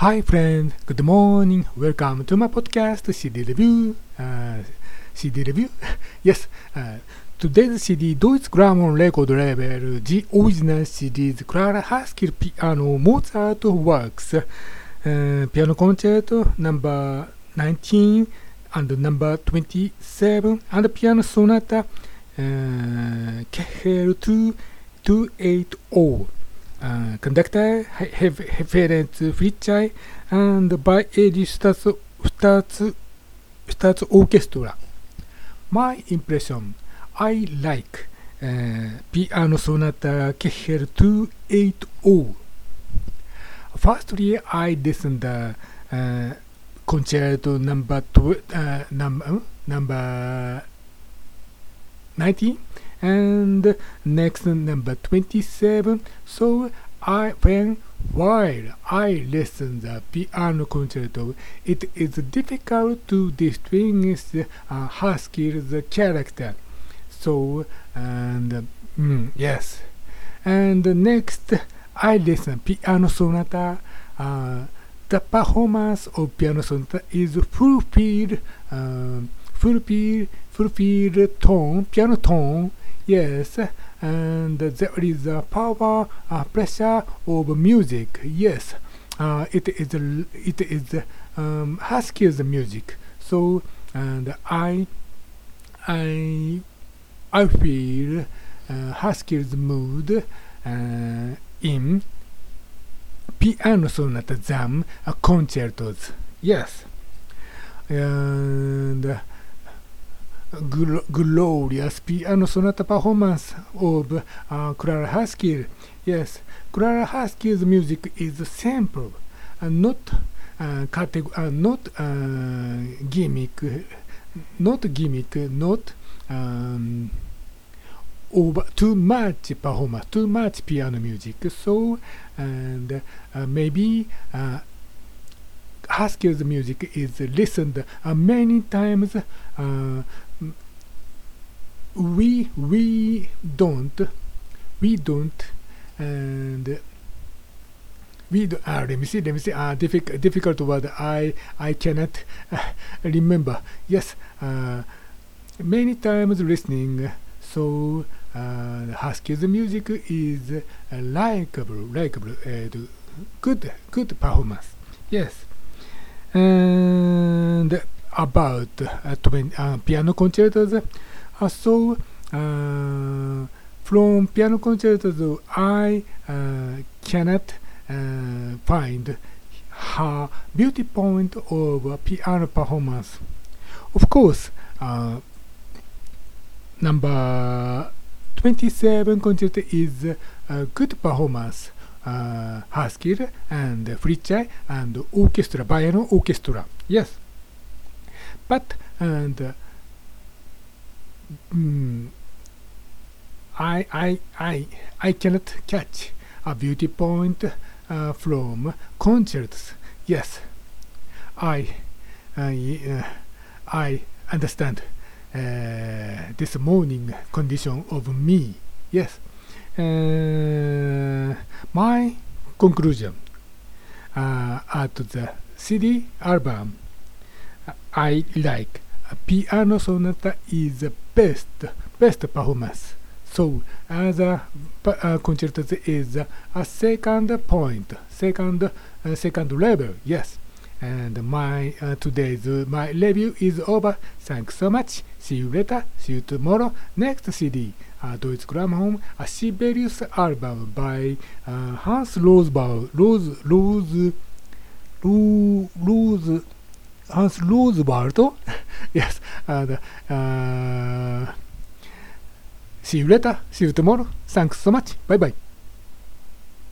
Hi friend, good morning, welcome to my podcast CD Review. Uh, CD Review? yes, uh, today's CD Deutsche Grammophon Record Label, the original CD: Clara Haskil Piano Mozart Works, uh, Piano Concerto number 19 and number 27, and Piano Sonata uh, KL2 280. Uh, conductor Ferenc Fritzsche and by Edi Stutz, Stutz, Stutz Orchestra. My impression, I like uh, Piano Sonata Kehel 280. Firstly, I listened the uh, concerto number tw uh, num- number 19 and next number 27 so I when while I listen the piano concerto it is difficult to distinguish uh, character. So and mm, yes. And next I listen piano sonata uh, the performance of piano sonata is fulfilled uh, fulfilled fulfilled tone piano tone Yes, and there is a power, uh, pressure of music. Yes, uh, it is it is um, music. So, and I I I feel uh, mood uh, in piano sonata them uh, concertos. Yes, and gl glorious piano sonata performance of uh, Clara Haskil. Yes, Clara Haskil's music is simple, uh, not uh, uh, not uh, gimmick, not gimmick, not um, over too much performance, too much piano music. So, and uh, maybe uh, Haskil's music is listened uh, many times. Uh, we we don't we don't and we do, uh, let me see let me see uh, difficult difficult word I I cannot uh, remember. Yes uh, many times listening so uh, Haskil's music is uh, likable likable good good performance. Yes and about uh, twin, uh, piano concertos so uh, from piano concertos I uh, cannot uh, find. Her beauty point of piano performance. Of course uh, number 27 concerto is a good performance. Uh, Haskil and Fricsay and orchestra, piano orchestra. Yes, but and mm, I I I I cannot catch a beauty point uh, from concerts. Yes, I I uh, I understand uh, this morning condition of me. Yes. Uh, my conclusion uh, at the CD album I like piano sonata is the best best performance. So other uh, concertos is a second point second uh, second level yes. And my uh, today's uh, my review is over. Thanks so much. See you later. See you tomorrow. Next cd uh, Deutsche Grammophon a Sibelius album by uh, Hans Rosbaud Rose Rose Rose Hans Roswald yes and uh, see you later see you tomorrow thanks so much bye bye